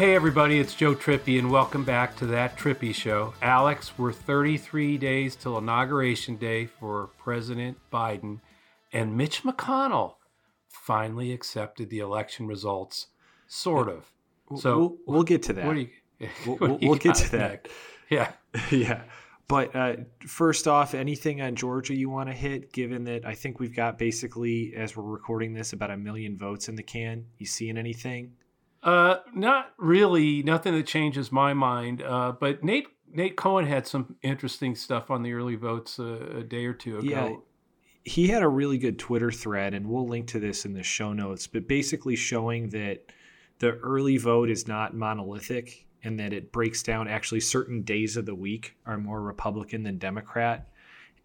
Hey, everybody, it's Joe Trippi, and welcome back to That Trippi Show. Alex, we're 33 days till Inauguration Day for President Biden, and Mitch McConnell finally accepted the election results, sort of. So we'll, we'll get to that. What do you, We'll, we'll, get to that. next? Yeah. yeah. But uh, first off, anything on Georgia you want to hit, given that I think we've got basically, as we're recording this, about a million votes in the can? You seeing anything? Uh, not really. Nothing that changes my mind. Uh, but Nate Nate Cohn had some interesting stuff on the early votes uh, a day or two ago. Yeah. He had a really good Twitter thread, and we'll link to this in the show notes, but basically showing that the early vote is not monolithic and that it breaks down actually certain days of the week are more Republican than Democrat.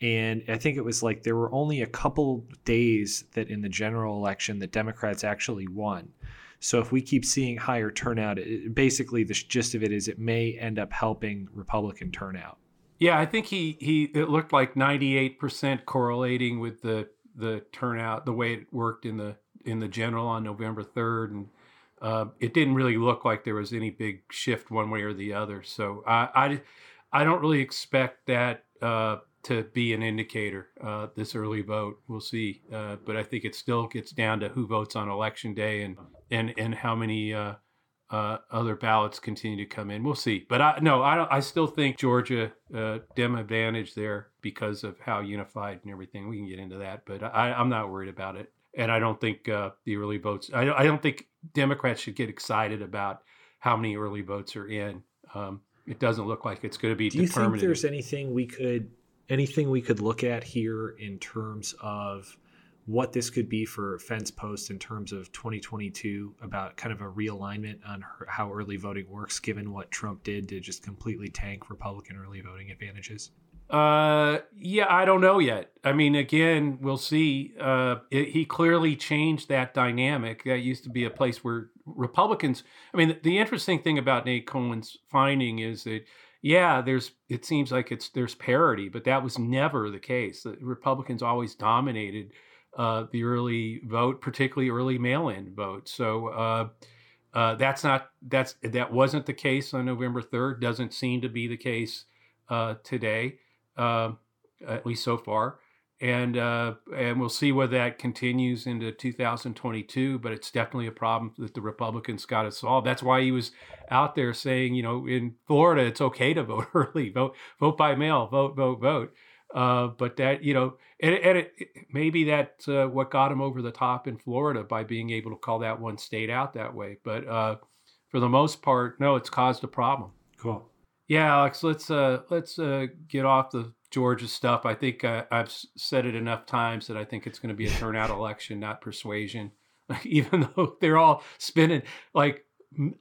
And I think it was like there were only a couple days that in the general election that Democrats actually won. So if we keep seeing higher turnout, it, basically the gist of it is it may end up helping Republican turnout. Yeah, I think he he it looked like ninety eight percent correlating with the the turnout, the way it worked in the in the general on November third, and uh, it didn't really look like there was any big shift one way or the other. So I I, I don't really expect that uh, to be an indicator. Uh, this early vote, we'll see, uh, but I think it still gets down to who votes on election day and and and how many. Uh, uh, other ballots continue to come in. We'll see, but I no, I I still think Georgia uh, dem advantage there because of how unified and everything. We can get into that, but I, I'm not worried about it, and I don't think uh, the early votes. I, I don't think Democrats should get excited about how many early votes are in. Um, it doesn't look like it's going to be. Do you think there's anything we could anything we could look at here in terms of what this could be for fence post in terms of 2022 about kind of a realignment on how early voting works given what Trump did to just completely tank Republican early voting advantages? Uh, yeah, I don't know yet. I mean, again, we'll see. Uh, it, he clearly changed that dynamic. That used to be a place where Republicans. I mean, the, the interesting thing about Nate Cohn's finding is that yeah, there's it seems like it's there's parity, but that was never the case. The Republicans always dominated uh, the early vote, particularly early mail-in vote. So uh, uh, that's not that's that wasn't the case on November third. Doesn't seem to be the case uh, today, um, at least so far. And uh, and we'll see whether that continues into 2022. But it's definitely a problem that the Republicans got to solve. That's why he was out there saying, you know, in Florida, it's okay to vote early, vote vote by mail, vote vote vote. Uh, but that you know, and, and it, it, maybe that's uh, what got him over the top in Florida by being able to call that one state out that way. But uh, for the most part, no, it's caused a problem. Cool. Yeah, Alex, let's uh, let's uh, get off the Georgia stuff. I think uh, I've said it enough times that I think it's going to be a turnout election, not persuasion. Even though they're all spending like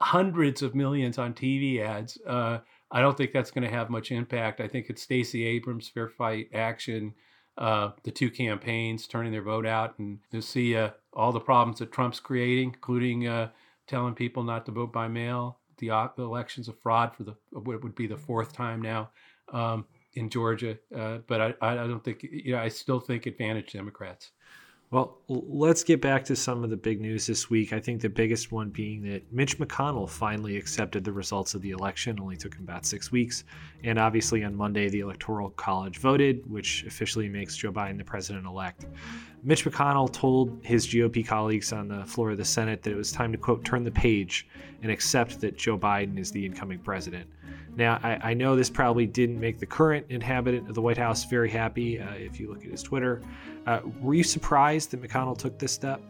hundreds of millions on TV ads. Uh, I don't think that's going to have much impact. I think it's Stacey Abrams, Fair Fight Action, uh, the two campaigns turning their vote out, and to see uh, all the problems that Trump's creating, including uh, telling people not to vote by mail. The, the election's a fraud for the what would be the fourth time now um, in Georgia. Uh, but I, I don't think you know I still think advantage Democrats. Well, let's get back to some of the big news this week. I think the biggest one being that Mitch McConnell finally accepted the results of the election. Only took him about six weeks. And obviously, on Monday, the Electoral College voted, which officially makes Joe Biden the president elect. Mitch McConnell told his GOP colleagues on the floor of the Senate that it was time to, quote, turn the page and accept that Joe Biden is the incoming president. Now, I, I, know this probably didn't make the current inhabitant of the White House very happy uh, if you look at his Twitter. Uh, were you surprised that McConnell took this step?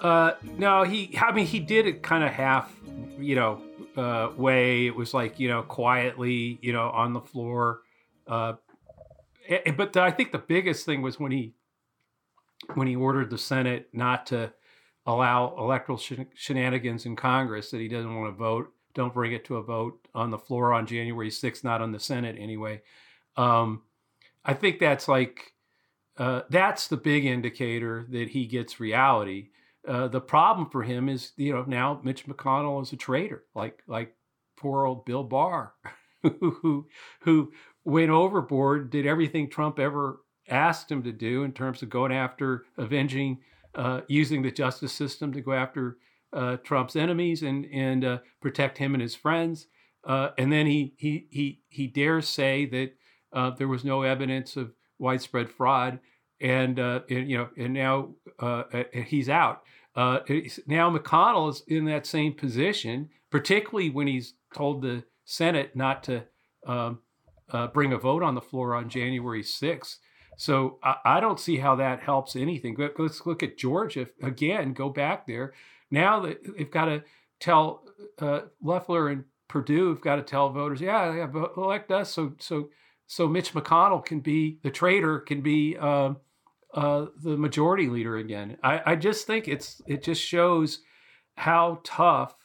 Uh, no, he, I mean, he did it kind of half, you know, uh, way. It was like, you know, quietly, you know, on the floor. Uh, but I think the biggest thing was when he, when he ordered the Senate not to allow electoral shenanigans in Congress, that he doesn't want to vote don't bring it to a vote on the floor on January 6th, not on the Senate anyway. Um, I think that's like, uh, that's the big indicator that he gets reality. Uh, the problem for him is, you know, now Mitch McConnell is a traitor, like like poor old Bill Barr, who who went overboard, did everything Trump ever asked him to do in terms of going after avenging, uh, using the justice system to go after uh, Trump's enemies and and uh, protect him and his friends. Uh, and then he he he he dares say that there was no evidence of widespread fraud, and, uh, and you know, and now uh, he's out. now McConnell is in that same position, particularly when he's told the Senate not to um, bring a vote on the floor on January sixth. So I, I, don't see how that helps anything. But Let's look at Georgia again. Go back there. Now they've got to tell uh, Loeffler and Perdue have got to tell voters, yeah, yeah, elect us so so so Mitch McConnell can be the traitor, can be uh, uh, the majority leader again. I, I, just think it's it just shows how tough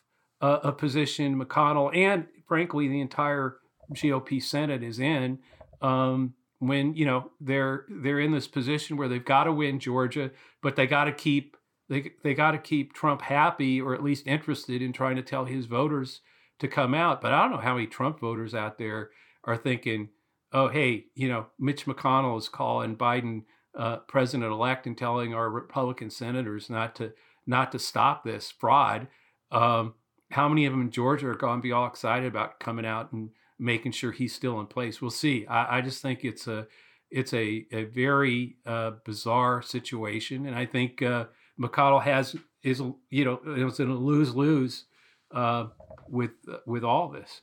uh, a position McConnell and frankly the entire GOP Senate is in. Um, when you know they're they're in this position where they've got to win Georgia, but they got to keep they they got to keep Trump happy or at least interested in trying to tell his voters to come out. But I don't know how many Trump voters out there are thinking, "Oh, hey, you know, Mitch McConnell is calling Biden uh, president elect and telling our Republican senators not to not to stop this fraud." Um, how many of them in Georgia are going to be all excited about coming out and making sure he's still in place? We'll see. I, I just think it's a it's a, a very uh, bizarre situation, and I think uh, McConnell has is you know it's in a lose lose uh, with with all this.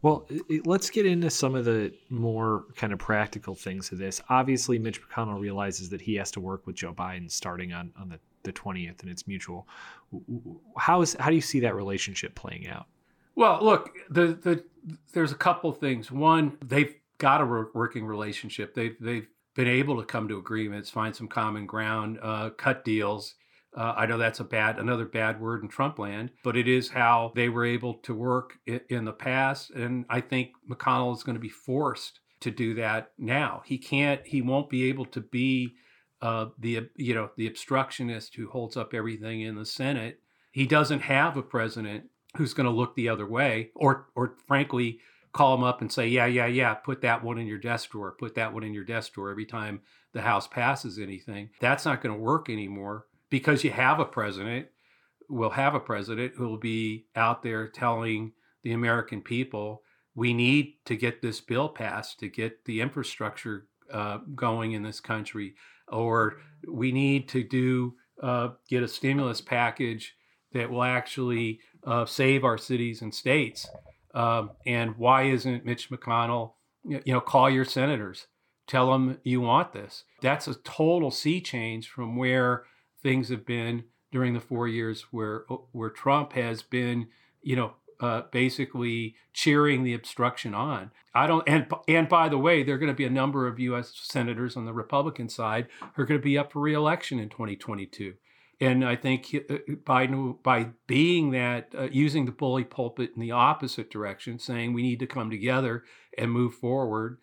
Well, let's get into some of the more kind of practical things of this. Obviously, Mitch McConnell realizes that he has to work with Joe Biden starting on, on the, the 20th, and it's mutual. How is how do you see that relationship playing out? Well, look, the the there's a couple things. One, they've got a working relationship. They've they've been able to come to agreements, find some common ground, uh, cut deals. Uh, I know that's a bad, another bad word in Trump land, but it is how they were able to work in, the past. And I think McConnell is going to be forced to do that now. He can't, he won't be able to be uh, the, you know, the obstructionist who holds up everything in the Senate. He doesn't have a president who's going to look the other way or, or frankly, call them up and say, yeah, yeah, yeah, put that one in your desk drawer, put that one in your desk drawer every time the House passes anything. That's not going to work anymore because you have a president, we'll have a president who will be out there telling the American people, we need to get this bill passed to get the infrastructure uh, going in this country, or we need to do uh, get a stimulus package that will actually uh, save our cities and states. Um, and why isn't Mitch McConnell, you know, call your senators, tell them you want this? That's a total sea change from where things have been during the four years where where Trump has been, you know, uh, basically cheering the obstruction on. I don't, and and by the way, there are going to be a number of U.S. senators on the Republican side who are going to be up for reelection in 2022. And I think uh, Biden, by being that, uh, using the bully pulpit in the opposite direction, saying we need to come together and move forward,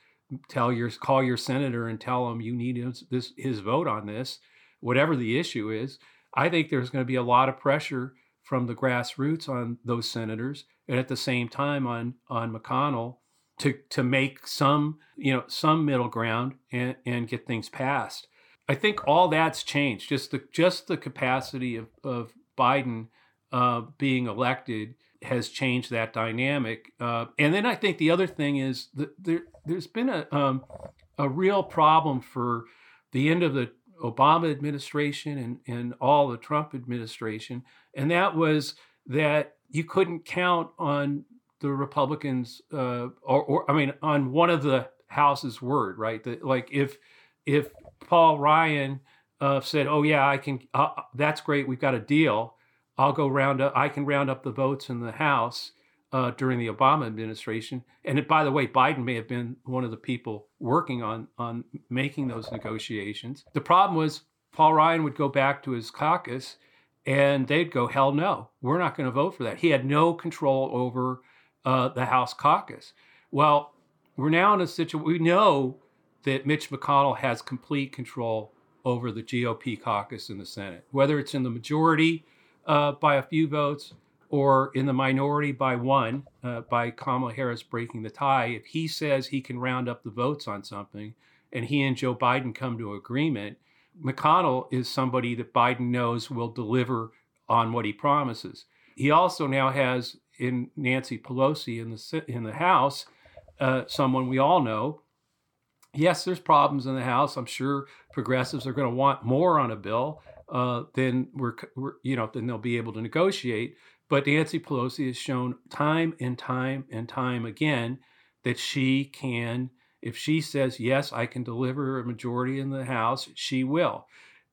tell your call your senator and tell him you need his, this his vote on this, whatever the issue is. I think there's going to be a lot of pressure from the grassroots on those senators, and at the same time on on McConnell to to make some you know some middle ground and and get things passed. I think all that's changed. Just the just the capacity of of Biden uh, being elected has changed that dynamic. Uh, and then I think the other thing is that there there's been a um, a real problem for the end of the Obama administration and and all the Trump administration, and that was that you couldn't count on the Republicans, uh, or, or I mean, on one of the House's word, right? That like if if Paul Ryan uh, said, "Oh yeah, I can. Uh, that's great. We've got a deal. I'll go round up. I can round up the votes in the House uh, during the Obama administration." And it, by the way, Biden may have been one of the people working on on making those negotiations. The problem was Paul Ryan would go back to his caucus, and they'd go, "Hell no, we're not going to vote for that." He had no control over uh, the House caucus. Well, we're now in a situation. We know that Mitch McConnell has complete control over the GOP caucus in the Senate, whether it's in the majority uh, by a few votes or in the minority by one, uh, by Kamala Harris breaking the tie. If he says he can round up the votes on something and he and Joe Biden come to agreement, McConnell is somebody that Biden knows will deliver on what he promises. He also now has in Nancy Pelosi in the in the House uh, someone we all know. Yes, there's problems in the House. I'm sure progressives are going to want more on a bill uh, than we're, we're, you know, then they'll be able to negotiate. But Nancy Pelosi has shown time and time and time again that she can, if she says yes, I can deliver a majority in the House, she will.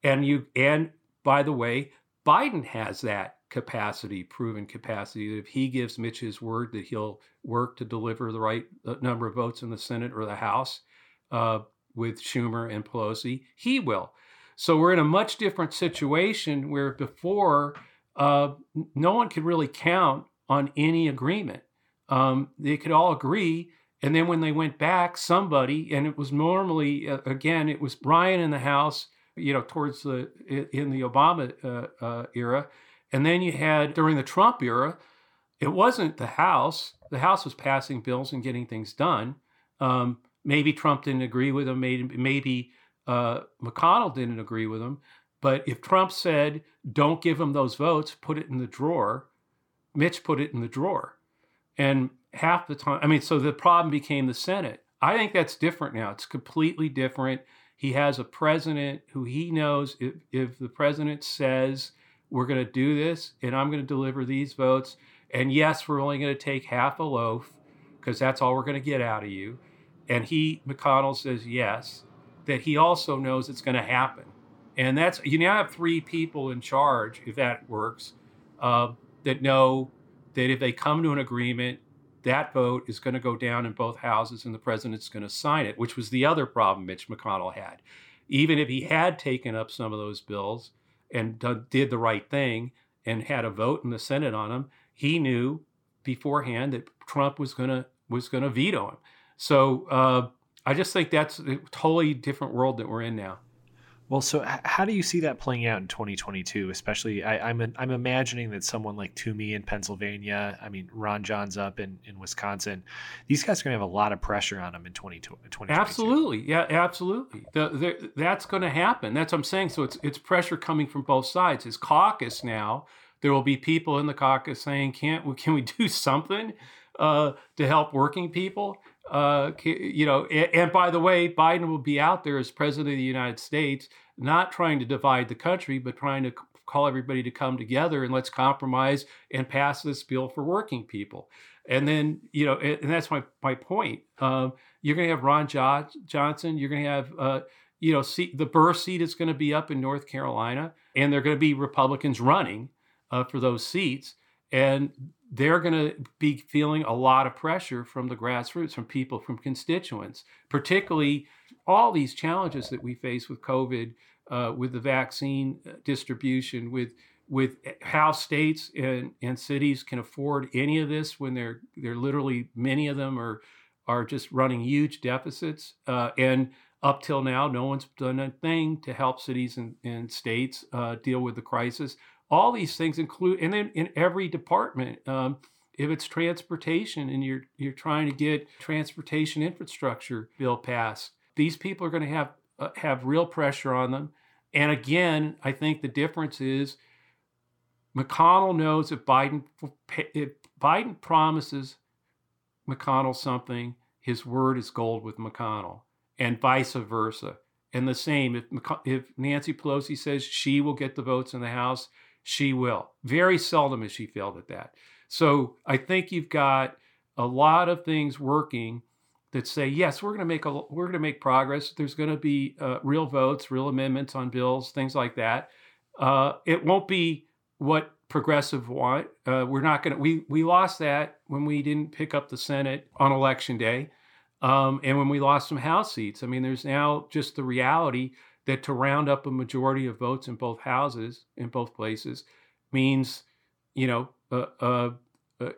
And you, and by the way, Biden has that capacity, proven capacity, that if he gives Mitch his word that he'll work to deliver the right uh, number of votes in the Senate or the House uh, with Schumer and Pelosi, he will. So we're in a much different situation where before uh, no one could really count on any agreement. Um, they could all agree. And then when they went back, somebody, and it was normally, uh, again, it was Ryan in the House, you know, towards the, in the Obama uh, uh era, and then you had during the Trump era, it wasn't the House. The House was passing bills and getting things done. Um, maybe Trump didn't agree with them. Maybe, maybe uh, McConnell didn't agree with them. But if Trump said, don't give him those votes, put it in the drawer, Mitch put it in the drawer. And half the time, I mean, so the problem became the Senate. I think that's different now. It's completely different. He has a president who he knows if, if the president says, we're going to do this and I'm going to deliver these votes. And yes, we're only going to take half a loaf because that's all we're going to get out of you. And he, McConnell says yes, that he also knows it's going to happen. And that's, you now have three people in charge, if that works, uh, that know that if they come to an agreement, that vote is going to go down in both houses and the president's going to sign it, which was the other problem Mitch McConnell had. Even if he had taken up some of those bills, and did the right thing and had a vote in the Senate on them he knew beforehand that Trump was gonna was gonna veto him. So uh, I just think that's a totally different world that we're in now. Well, so how do you see that playing out in 2022? Especially, I, am I'm, I'm imagining that someone like Toomey in Pennsylvania, I mean Ron John's up in, in Wisconsin, these guys are going to have a lot of pressure on them in 2022. Absolutely, yeah, absolutely. The, the, that's going to happen. That's what I'm saying. So it's it's pressure coming from both sides. His caucus now, there will be people in the caucus saying, "Can't can we do something uh, to help working people?" Uh, you know, and, and by the way, Biden will be out there as president of the United States not trying to divide the country, but trying to call everybody to come together and let's compromise and pass this bill for working people. And then, you know, and that's my, my point. Um, you're going to have Ron jo- Johnson. You're going to have, uh, you know, seat, the Burr seat is going to be up in North Carolina, and they're going to be Republicans running uh, for those seats. And they're going to be feeling a lot of pressure from the grassroots, from people, from constituents, particularly all these challenges that we face with COVID, uh, with the vaccine uh, distribution, with with how states and, and cities can afford any of this when they're they're literally many of them are are just running huge deficits. Uh, and up till now, no one's done a thing to help cities and, and states uh, deal with the crisis. All these things include, and then in every department, um, if it's transportation and you're you're trying to get transportation infrastructure bill passed, these people are going to have uh, have real pressure on them. And again, I think the difference is McConnell knows if Biden if Biden promises McConnell something, his word is gold with McConnell, and vice versa. And the same if if Nancy Pelosi says she will get the votes in the House, she will. Very seldom has she failed at that. So I think you've got a lot of things working that say yes, we're going to make a we're going to make progress. There's going to be uh, real votes, real amendments on bills, things like that. Uh, it won't be what progressive want. Uh, we're not going to. We we lost that when we didn't pick up the Senate on election day, um, and when we lost some House seats. I mean, there's now just the reality that to round up a majority of votes in both houses in both places means, you know, a, a,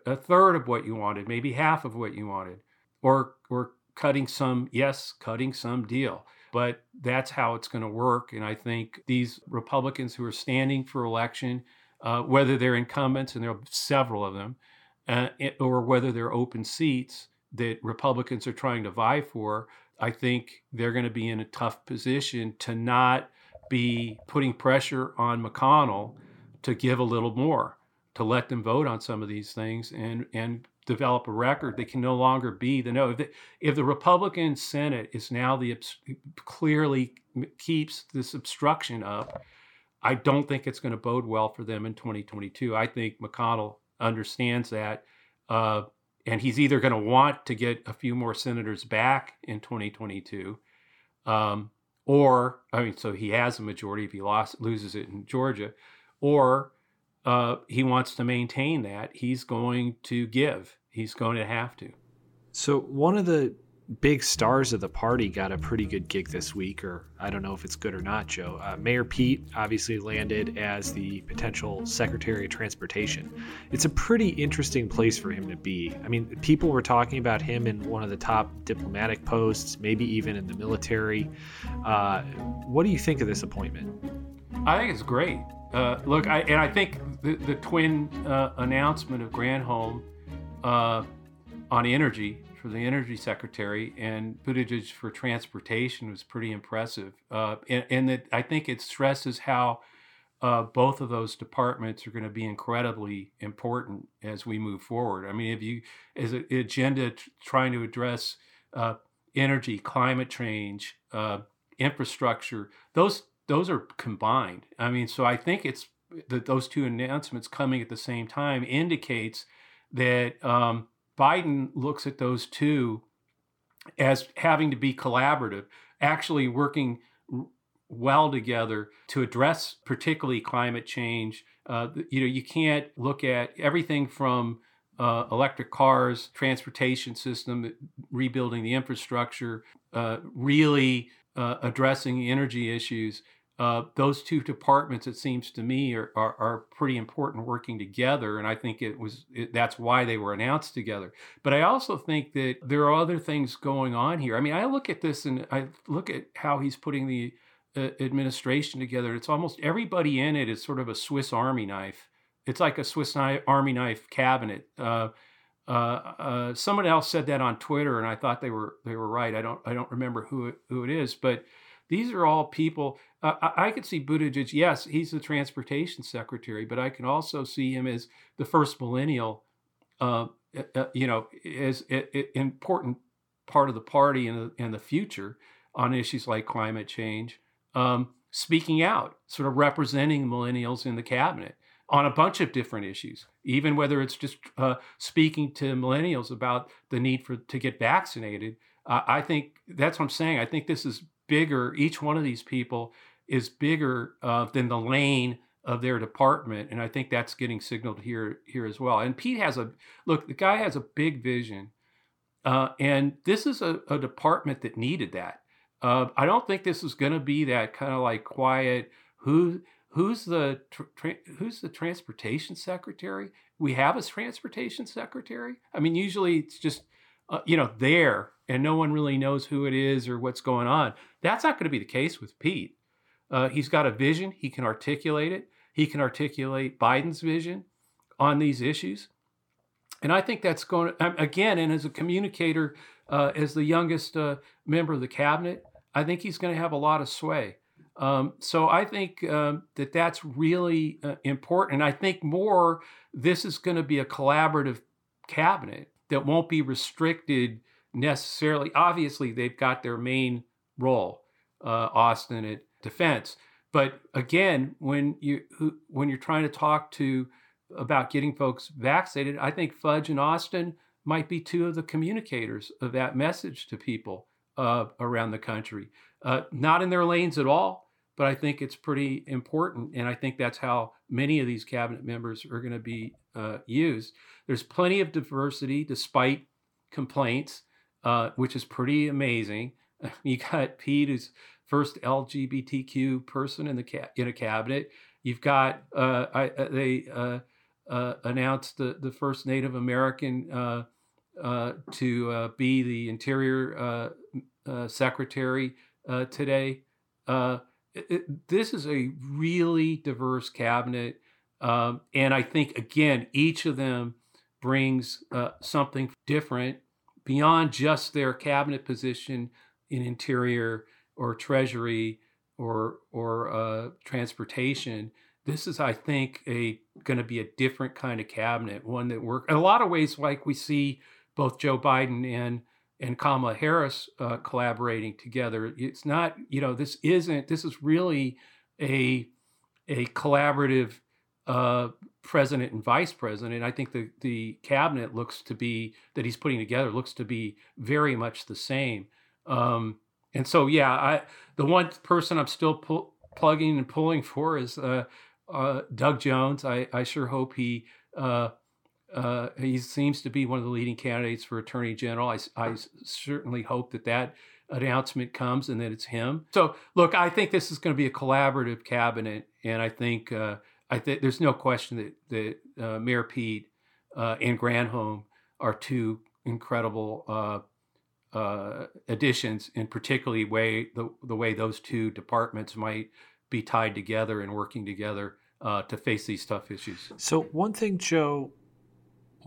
a third of what you wanted, maybe half of what you wanted or or cutting some yes cutting some deal. But that's how it's going to work and i think these republicans who are standing for election uh, whether they're incumbents and there are several of them uh, or whether they're open seats that republicans are trying to vie for i think they're going to be in a tough position to not be putting pressure on mcconnell to give a little more, to let them vote on some of these things and and develop a record that can no longer be the no. If the, if the Republican Senate is now the clearly keeps this obstruction up, I don't think it's going to bode well for them in 2022. I think McConnell understands that. Uh, and he's either going to want to get a few more senators back in 2022, um, or I mean, so he has a majority if he lost loses it in Georgia, or uh, he wants to maintain that. He's going to give. He's going to have to. So one of the big stars of the party got a pretty good gig this week, or I don't know if it's good or not, Joe. Uh, Mayor Pete obviously landed as the potential Secretary of Transportation. It's a pretty interesting place for him to be. I mean, people were talking about him in one of the top diplomatic posts, maybe even in the military. Uh, what do you think of this appointment? I think it's great. Uh, look, I, and I think the, the twin uh, announcement of Granholm uh, on energy for the energy secretary and Buttigieg for transportation was pretty impressive. Uh, and, and that I think it stresses how uh, both of those departments are going to be incredibly important as we move forward. I mean, if you as an agenda t- trying to address uh, energy, climate change, uh, infrastructure, those those are combined. I mean, so I think it's that those two announcements coming at the same time indicates that um, Biden looks at those two as having to be collaborative, actually working well together to address particularly climate change. Uh, you know, you can't look at everything from uh, electric cars, transportation system, rebuilding the infrastructure, uh, really uh, addressing energy issues uh, those two departments, it seems to me, are, are, are, pretty important working together. And I think it was it, that's why they were announced together. But I also think that there are other things going on here. I mean, I look at this and I look at how he's putting the uh, administration together. It's almost everybody in it is sort of a Swiss Army knife. It's like a Swiss Army knife cabinet. Uh, uh, uh, someone else said that on Twitter, and I thought they were they were right. I don't I don't remember who it, who it is, but these are all people. Uh, I, could see Buttigieg. Yes, he's the transportation secretary, but I can also see him as the first millennial. Uh, uh, you know, as an important part of the party in the, in the future on issues like climate change. Um, speaking out, sort of representing millennials in the cabinet on a bunch of different issues, even whether it's just uh, speaking to millennials about the need for to get vaccinated. Uh, I think that's what I'm saying. I think this is bigger. Each one of these people is bigger uh, than the lane of their department, and I think that's getting signaled here here as well. And Pete has a look. The guy has a big vision, uh, and this is a, a, department that needed that. Uh, I don't think this is going to be that kind of like quiet. Who who's the tra- who's the transportation secretary? We have a transportation secretary. I mean, usually it's just uh, you know there and no one really knows who it is or what's going on. That's not going to be the case with Pete. Uh, he's got a vision, he can articulate it, he can articulate Biden's vision on these issues. And I think that's going to, again, and as a communicator, uh, as the youngest uh, member of the cabinet, I think he's going to have a lot of sway. Um, so I think um, that that's really uh, important. And I think more, this is going to be a collaborative cabinet that won't be restricted necessarily. Obviously, they've got their main role, uh, Austin at defense. But again, when you when you're trying to talk to about getting folks vaccinated, I think Fudge and Austin might be two of the communicators of that message to people uh, around the country. Uh, not in their lanes at all, but I think it's pretty important, and I think that's how many of these cabinet members are going to be uh, used. There's plenty of diversity, despite complaints uh, which is pretty amazing. You got Pete, who's first LGBTQ person in the ca- in a cabinet. You've got uh, I, uh, they uh, uh, announced the the first Native American uh, to be the Interior Secretary today. It, this is a really diverse cabinet, um, and I think again each of them brings something different beyond just their cabinet position in interior or treasury or or uh, transportation. this is, I think, a going to be a different kind of cabinet, one that work in a lot of ways like we see both Joe Biden and and Kamala Harris uh, collaborating together. It's not, you know, this isn't. This is really a a collaborative uh, president and vice president. I think the the cabinet looks to be that he's putting together looks to be very much the same. Um, and so, yeah, I the one person I'm still plugging and pulling for is uh, uh, Doug Jones. I, I sure hope he uh, uh, he seems to be one of the leading candidates for Attorney General. I, I certainly hope that that announcement comes and that it's him. So, look, I think this is going to be a collaborative cabinet, and I think uh, I think there's no question that that uh, Mayor Pete and Granholm are two incredible uh, additions, and particularly way the the way those two departments might be tied together and working together uh, to face these tough issues. So, one thing, Joe,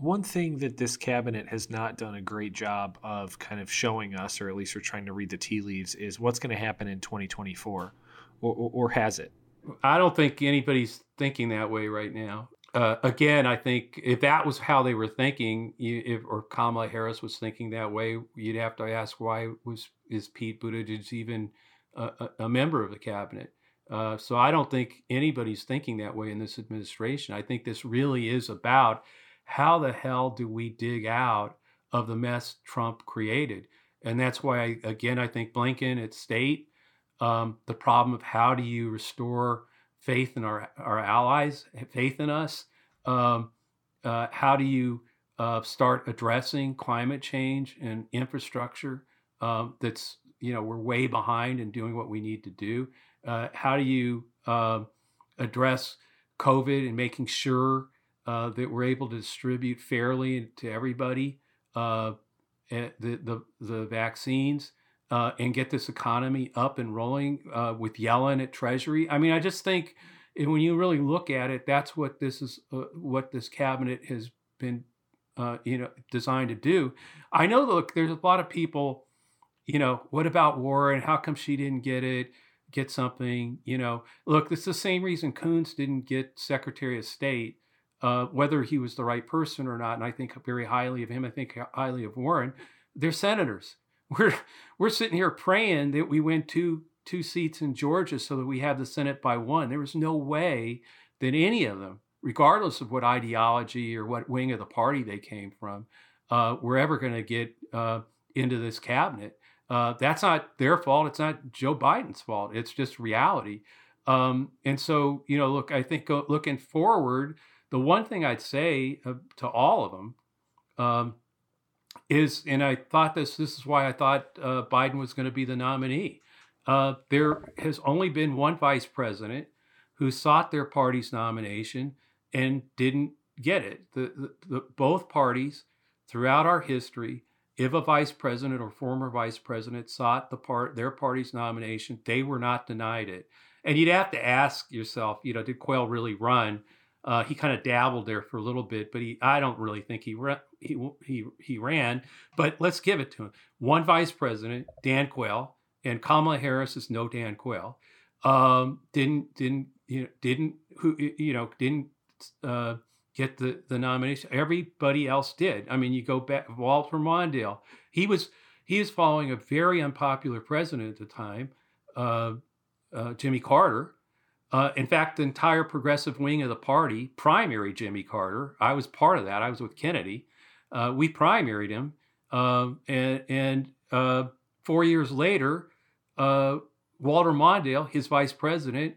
one thing that this cabinet has not done a great job of kind of showing us, or at least we're trying to read the tea leaves, is what's going to happen in 2024, or, or, or has it? I don't think anybody's thinking that way right now. Uh, again, I think if that was how they were thinking, you, if, or Kamala Harris was thinking that way, you'd have to ask why was is Pete Buttigieg even a, a member of the cabinet? Uh, so I don't think anybody's thinking that way in this administration. I think this really is about how the hell do we dig out of the mess Trump created, and that's why I, again I think Blinken at state um, the problem of how do you restore faith in our our allies, faith in us. Um, uh, how do you uh, start addressing climate change and infrastructure um, that's you know we're way behind in doing what we need to do uh, how do you uh, address COVID and making sure uh, that we're able to distribute fairly to everybody uh, the, the, the vaccines uh, and get this economy up and rolling uh, with Yellen at Treasury? I mean, I just think when you really look at it, that's what this is, what this cabinet has been, you know, designed to do. I know, look, there's a lot of people, you know, what about Warren? How come she didn't get it? get something. You know, look, it's the same reason Coons didn't get Secretary of State, uh, whether he was the right person or not. And I think very highly of him. I think highly of Warren. They're senators. We're we're sitting here praying that we win two two seats in Georgia so that we have the Senate by one. There was no way that any of them, regardless of what ideology or what wing of the party they came from, uh, were ever going to get uh, into this cabinet. Uh, that's not their fault. It's not Joe Biden's fault. It's just reality. Um, and so, you know, look, I think uh, looking forward, the one thing I'd say uh, to all of them um, is, and I thought this, this is why I thought uh, Biden was going to be the nominee. Uh, there has only been one vice president who sought their party's nomination and didn't get it. The, the, the both parties throughout our history if a vice president or former vice president sought the part their party's nomination, they were not denied it. And you'd have to ask yourself, you know, did Quayle really run? Uh, he kind of dabbled there for a little bit, but he I don't really think he he he he ran. But let's give it to him. One vice president, Dan Quayle, and Kamala Harris is no Dan Quayle. Um, didn't didn't you know didn't who you know didn't uh, get the, the nomination. Everybody else did. I mean, you go back, Walter Mondale, he was he was following a very unpopular president at the time, uh, uh, Jimmy Carter. Uh, in fact, the entire progressive wing of the party primary Jimmy Carter. I was part of that. I was with Kennedy. Uh, we primaried him, um, and, and uh, four years later, uh, Walter Mondale, his vice president,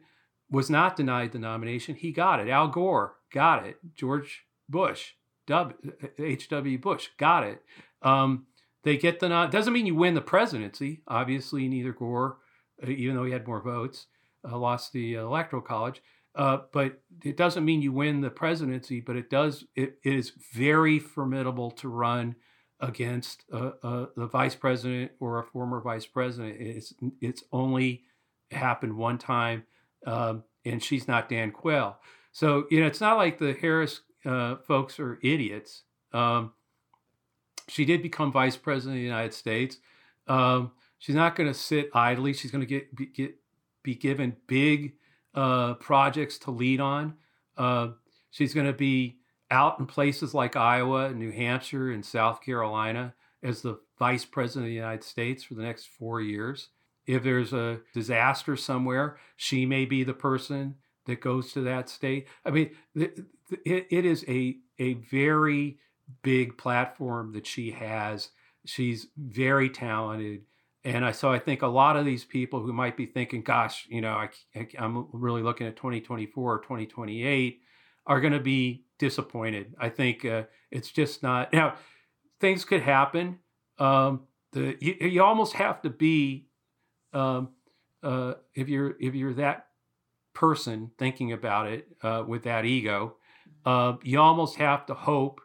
was not denied the nomination. He got it. Al Gore got it. George Bush, H.W. Bush, got it. Um, they get the nod. Doesn't mean you win the presidency. Obviously, neither Gore, uh, even though he had more votes, uh, lost the electoral college. Uh, but it doesn't mean you win the presidency. But it does. It, is very formidable to run against uh, uh, the vice president or a former vice president. It's it's only happened one time, um, and she's not Dan Quayle. So, you know, it's not like the Harris uh, folks are idiots. Um, she did become vice president of the United States. Um, she's not going to sit idly. She's going to get get be given big uh, projects to lead on. Uh, she's going to be out in places like Iowa, New Hampshire, and South Carolina as the vice president of the United States for the next four years. If there's a disaster somewhere, she may be the person that goes to that state. I mean, it, it is a a very big platform that she has. She's very talented. And I so I think a lot of these people who might be thinking, "Gosh, you know, I, am really looking at 2024 or 2028," are going to be disappointed. I think uh, it's just not. Now, things could happen. Um, the you, you, almost have to be um, uh, if you're if you're that person thinking about it uh, with that ego, uh, you almost have to hope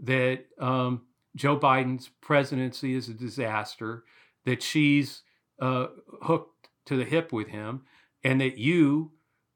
that um, Joe Biden's presidency is a disaster, that she's uh, hooked to the hip with him, and that you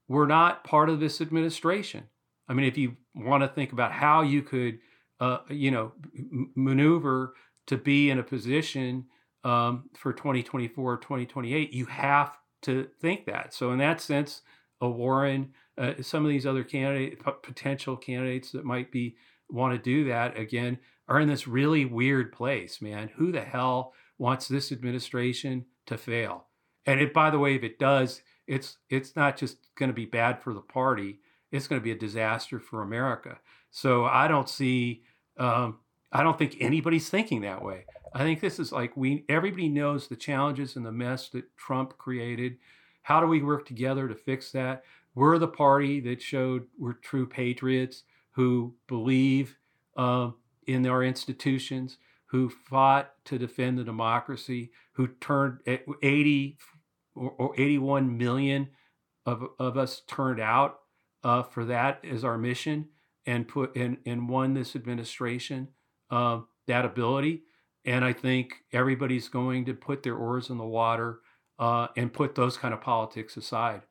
were not part of this administration. I mean, if you want to think about how you could, uh, you know, m- maneuver to be in a position um, for 2024 or 2028, you have to think that. So, in that sense, a Warren, uh, some of these other candidate potential candidates that might be want to do that again are in this really weird place, man. Who the hell wants this administration to fail? And it, by the way, if it does, it's it's not just going to be bad for the party; it's going to be a disaster for America. So I don't see, um, I don't think anybody's thinking that way. I think this is like we everybody knows the challenges and the mess that Trump created. How do we work together to fix that? We're the party that showed we're true patriots who believe uh, in our institutions, who fought to defend the democracy, who turned 80 or 81 million of, of us turned out uh, for that as our mission and put and, and won this administration uh, that ability. And I think everybody's going to put their oars in the water uh, and put those kind of politics aside.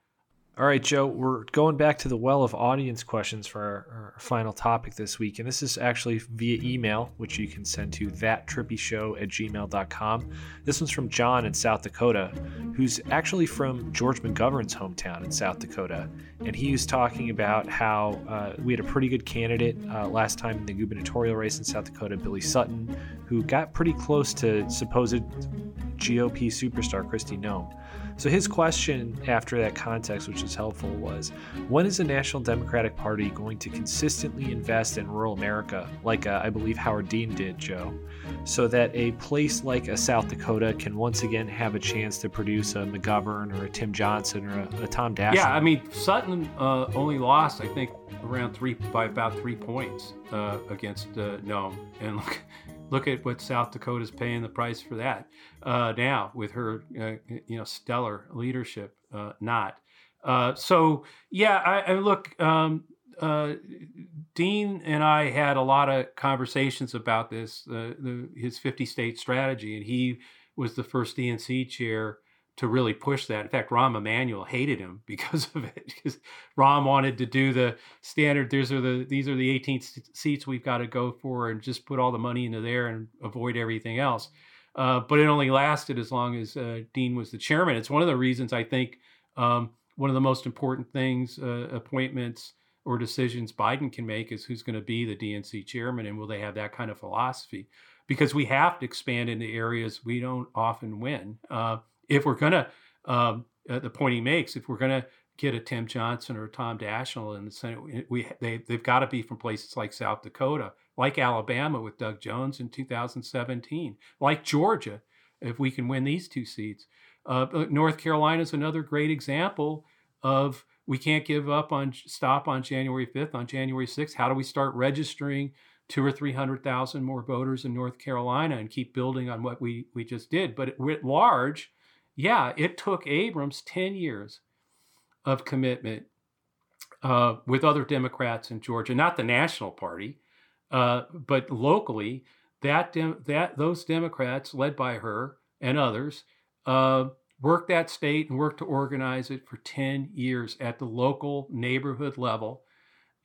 All right, Joe, we're going back to the well of audience questions for our, our, final topic this week. And this is actually via email, which you can send to thattrippishow at gmail.com. This one's from John in South Dakota, who's actually from George McGovern's hometown in South Dakota. And he was talking about how uh, we had a pretty good candidate uh, last time in the gubernatorial race in South Dakota, Billy Sutton, who got pretty close to supposed GOP superstar Kristi Noem. So his question after that context, which is helpful, was when is the National Democratic Party going to consistently invest in rural America, like uh, I believe Howard Dean did, Joe, so that a place like a South Dakota can once again have a chance to produce a McGovern or a Tim Johnson or a, a Tom Daschle? Yeah, I mean Sutton uh, only lost, I think, around three by about three points uh, against uh, Noem, and look, at what South Dakota is paying the price for that uh, now with her, uh, you know, stellar leadership. Uh, not uh, so. Yeah, I, I look. Um, uh, Dean and I had a lot of conversations about this, the, his 50 state strategy, and he was the first DNC chair to really push that. In fact, Rahm Emanuel hated him because of it, because Rahm wanted to do the standard. These are the these are the 18 seats we've got to go for, and just put all the money into there and avoid everything else. Uh, but it only lasted as long as uh, Dean was the chairman. It's one of the reasons I think um, one of the most important things uh, appointments or decisions Biden can make is who's going to be the DNC chairman, and will they have that kind of philosophy? Because we have to expand into areas we don't often win uh, if we're going to, um, uh, the point he makes, if we're going to get a Tim Johnson or a Tom Daschle in the Senate, we they they've got to be from places like South Dakota, like Alabama with Doug Jones in 2017, like Georgia, if we can win these two seats. Uh, North Carolina is another great example of we can't give up on stop on January 5th. On January 6th, how do we start registering two or three hundred thousand more voters in North Carolina and keep building on what we we just did? But writ large yeah, it took Abrams 10 years of commitment uh, with other Democrats in Georgia, not the National Party, uh, but locally. That that those Democrats, led by her and others, uh, worked that state and worked to organize it for 10 years at the local neighborhood level,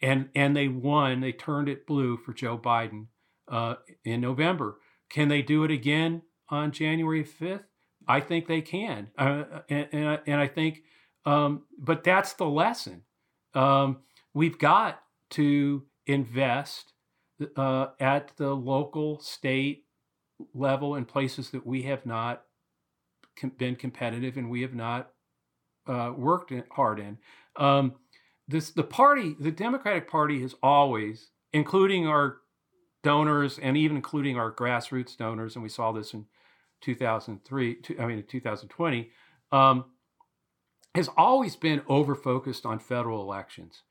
and and they won. They turned it blue for Joe Biden uh, in November. Can they do it again on January 5th? I think they can, uh, and, and I, and, I, think Um, but that's the lesson. Um, we've got to invest uh, at the local, state level in places that we have not com- been competitive and we have not uh, worked in, hard in. Um, this the party, the Democratic Party, has always, including our donors and even including our grassroots donors, and we saw this in 2003. I mean, 2020. Um, has always been over focused on federal elections.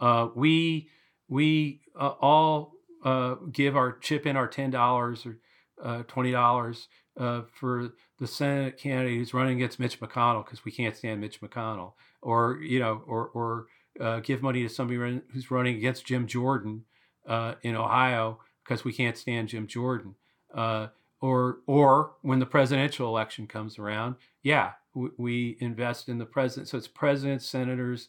Uh, we we uh, all uh, give our chip in our ten dollars or uh, twenty dollars uh, for the Senate candidate who's running against Mitch McConnell because we can't stand Mitch McConnell, or you know, or or uh, give money to somebody who's running against Jim Jordan in Ohio because we can't stand Jim Jordan. Or or when the presidential election comes around, yeah, we invest in the president. So it's presidents, senators,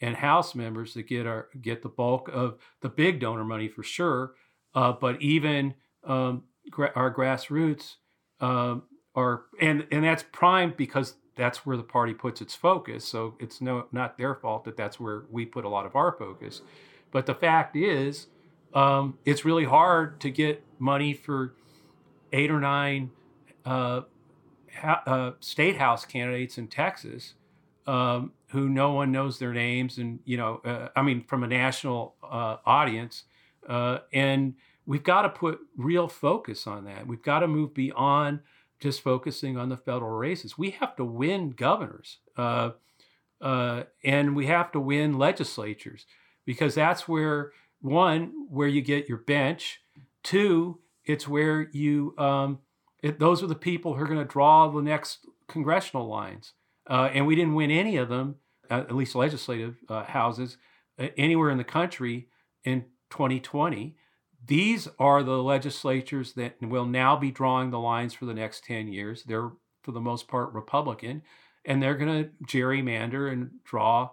and House members that get our get the bulk of the big donor money for sure. Uh, but even um, gra- our grassroots um, are, and and that's prime because that's where the party puts its focus. So it's no not their fault that that's where we put a lot of our focus. But the fact is, um, it's really hard to get money for eight or nine uh, uh, state house candidates in Texas um, who no one knows their names, and you know, uh, I mean, from a national uh, audience, uh, and we've got to put real focus on that. We've got to move beyond just focusing on the federal races. We have to win governors, uh, and we have to win legislatures because that's where one, where you get your bench. Two, it's where you um, it, those are the people who are going to draw the next congressional lines. Uh, and we didn't win any of them, uh, at least legislative uh, houses, uh, anywhere in the country in 2020. These are the legislatures that will now be drawing the lines for the next 10 years. They're, for the most part, Republican, and they're going to gerrymander and draw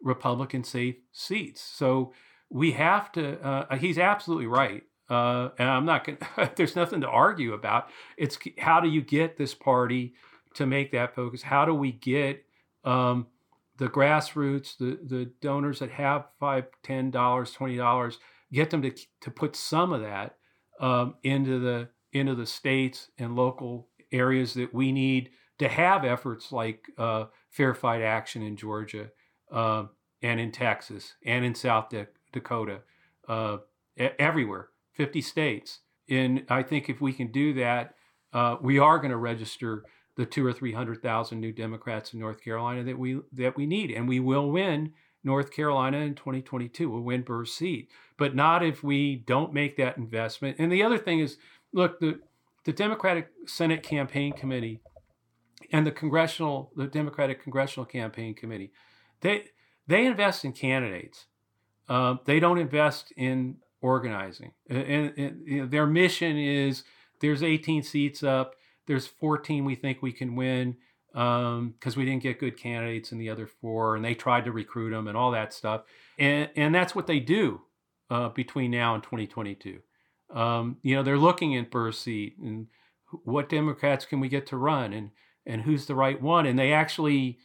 Republican safe seats. So we have to, uh, he's absolutely right. Uh, and I'm not going there's nothing to argue about. It's how do you get this party to make that focus? How do we get um, the grassroots, the, the donors that have five, ten dollars, twenty dollars, get them to, to put some of that um, into the into the states and local areas that we need to have efforts like uh, Fair Fight Action in Georgia uh, and in Texas and in South Dakota, uh, everywhere 50 states. And I think if we can do that, uh, we are going to register the two or three hundred thousand new Democrats in North Carolina that we that we need, and we will win North Carolina in 2022. We'll win Burr's seat, but not if we don't make that investment. And the other thing is, look, the the Democratic Senate Campaign Committee and the congressional the Democratic Congressional Campaign Committee, they they invest in candidates. Uh, they don't invest in organizing. And, and you know, their mission is there's 18 seats up, there's 14 we think we can win because um, we didn't get good candidates in the other four, and they tried to recruit them and all that stuff. And, and that's what they do uh, between now and 2022. Um, you know, they're looking at Burr's seat and what Democrats can we get to run and and who's the right one. And they actually,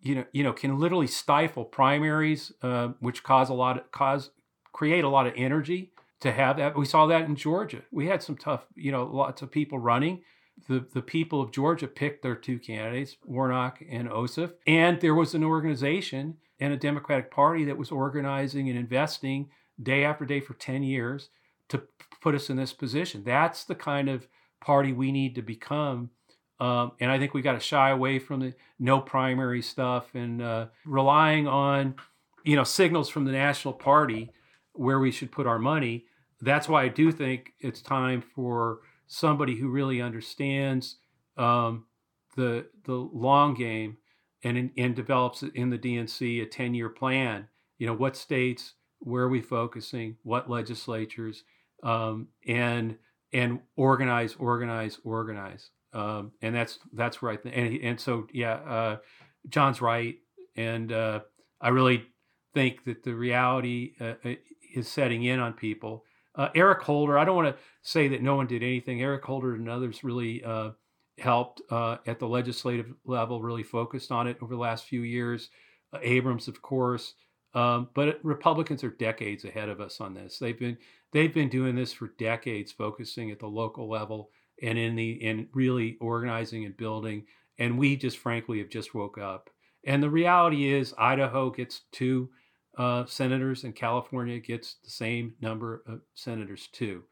you know, you know, can literally stifle primaries, uh, which cause a lot of cause create a lot of energy to have that. We saw that in Georgia. We had some tough, you know, lots of people running. The, the people of Georgia picked their two candidates, Warnock and Ossoff. And there was an organization and a Democratic Party that was organizing and investing day after day for 10 years to put us in this position. That's the kind of party we need to become. Um, and I think we got to shy away from the no primary stuff and uh, relying on, you know, signals from the national party where we should put our money. That's why I do think it's time for somebody who really understands um, the the long game and and develops in the DNC a ten year plan. You know what states, where are we focusing, what legislatures, um, and and organize, organize, organize. Um, and that's that's where I think. And, and so yeah, uh, John's right, and uh, I really think that the reality uh, is setting in on people. Uh, Eric Holder, I don't want to say that no one did anything. Eric Holder and others really uh, helped uh, at the legislative level, really focused on it over the last few years. Uh, Abrams, of course, um, but Republicans are decades ahead of us on this. They've been they've been doing this for decades, focusing at the local level and in the in really organizing and building. And we just frankly have just woke up. And the reality is, Idaho gets two uh, senators, and California gets the same number of senators too.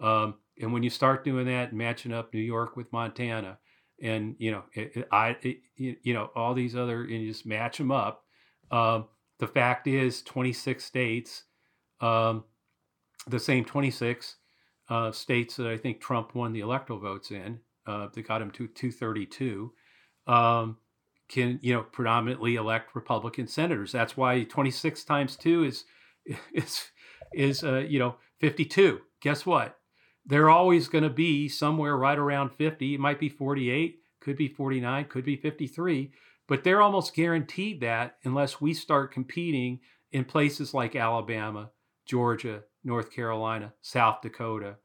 Um, and when you start doing that, matching up New York with Montana, and you know, it, it, I, it, you know, all these other, and you just match them up. Um, the fact is, 26 states, um, the same 26 uh, states that I think Trump won the electoral votes in, uh, that got him to 232, um, can you know predominantly elect Republican senators. That's why 26 times two is is is uh, you know 52. Guess what? They're always going to be somewhere right around 50. It might be 48, could be 49, could be 53 but they're almost guaranteed that unless we start competing in places like Alabama, Georgia, North Carolina, South Dakota,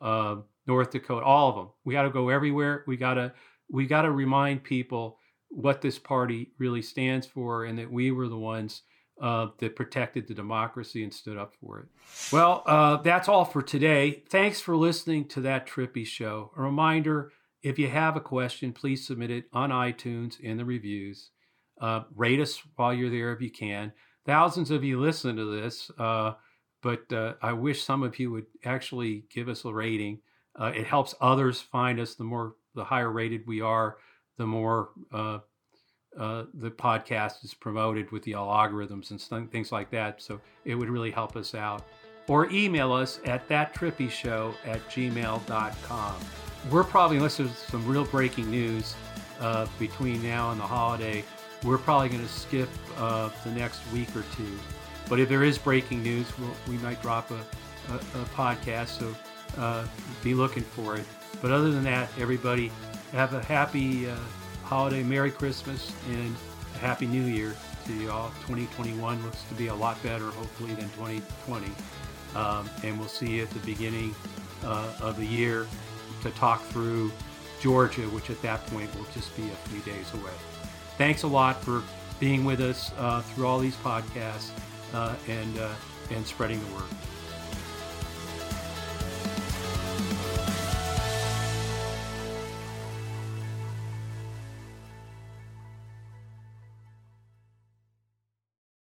uh, North Dakota, all of them. We got to go everywhere. We got to we got to remind people what this party really stands for, and that we were the ones uh, that protected the democracy and stood up for it. Well, uh, that's all for today. Thanks for listening to that Trippi show. A reminder if you have a question, please submit it on iTunes in the reviews. Uh, rate us while you're there if you can. Thousands of you listen to this, uh, but uh, I wish some of you would actually give us a rating. Uh, it helps others find us. The more, the higher rated we are, the more uh, uh, the podcast is promoted with the algorithms and things like that. So it would really help us out. Or email us at thattrippishow at gmail.com we're probably, unless there's some real breaking news uh, between now and the holiday, we're probably going to skip uh, the next week or two. But if there is breaking news, we'll, we might drop a, a, a podcast, so uh, be looking for it. But other than that, everybody have a happy uh, holiday, Merry Christmas, and a Happy New Year to you all. 2021 looks to be a lot better, hopefully, than 2020. Um, and we'll see you at the beginning uh, of the year to talk through Georgia, which at that point will just be a few days away. Thanks a lot for being with us uh, through all these podcasts uh, and, uh, and spreading the word.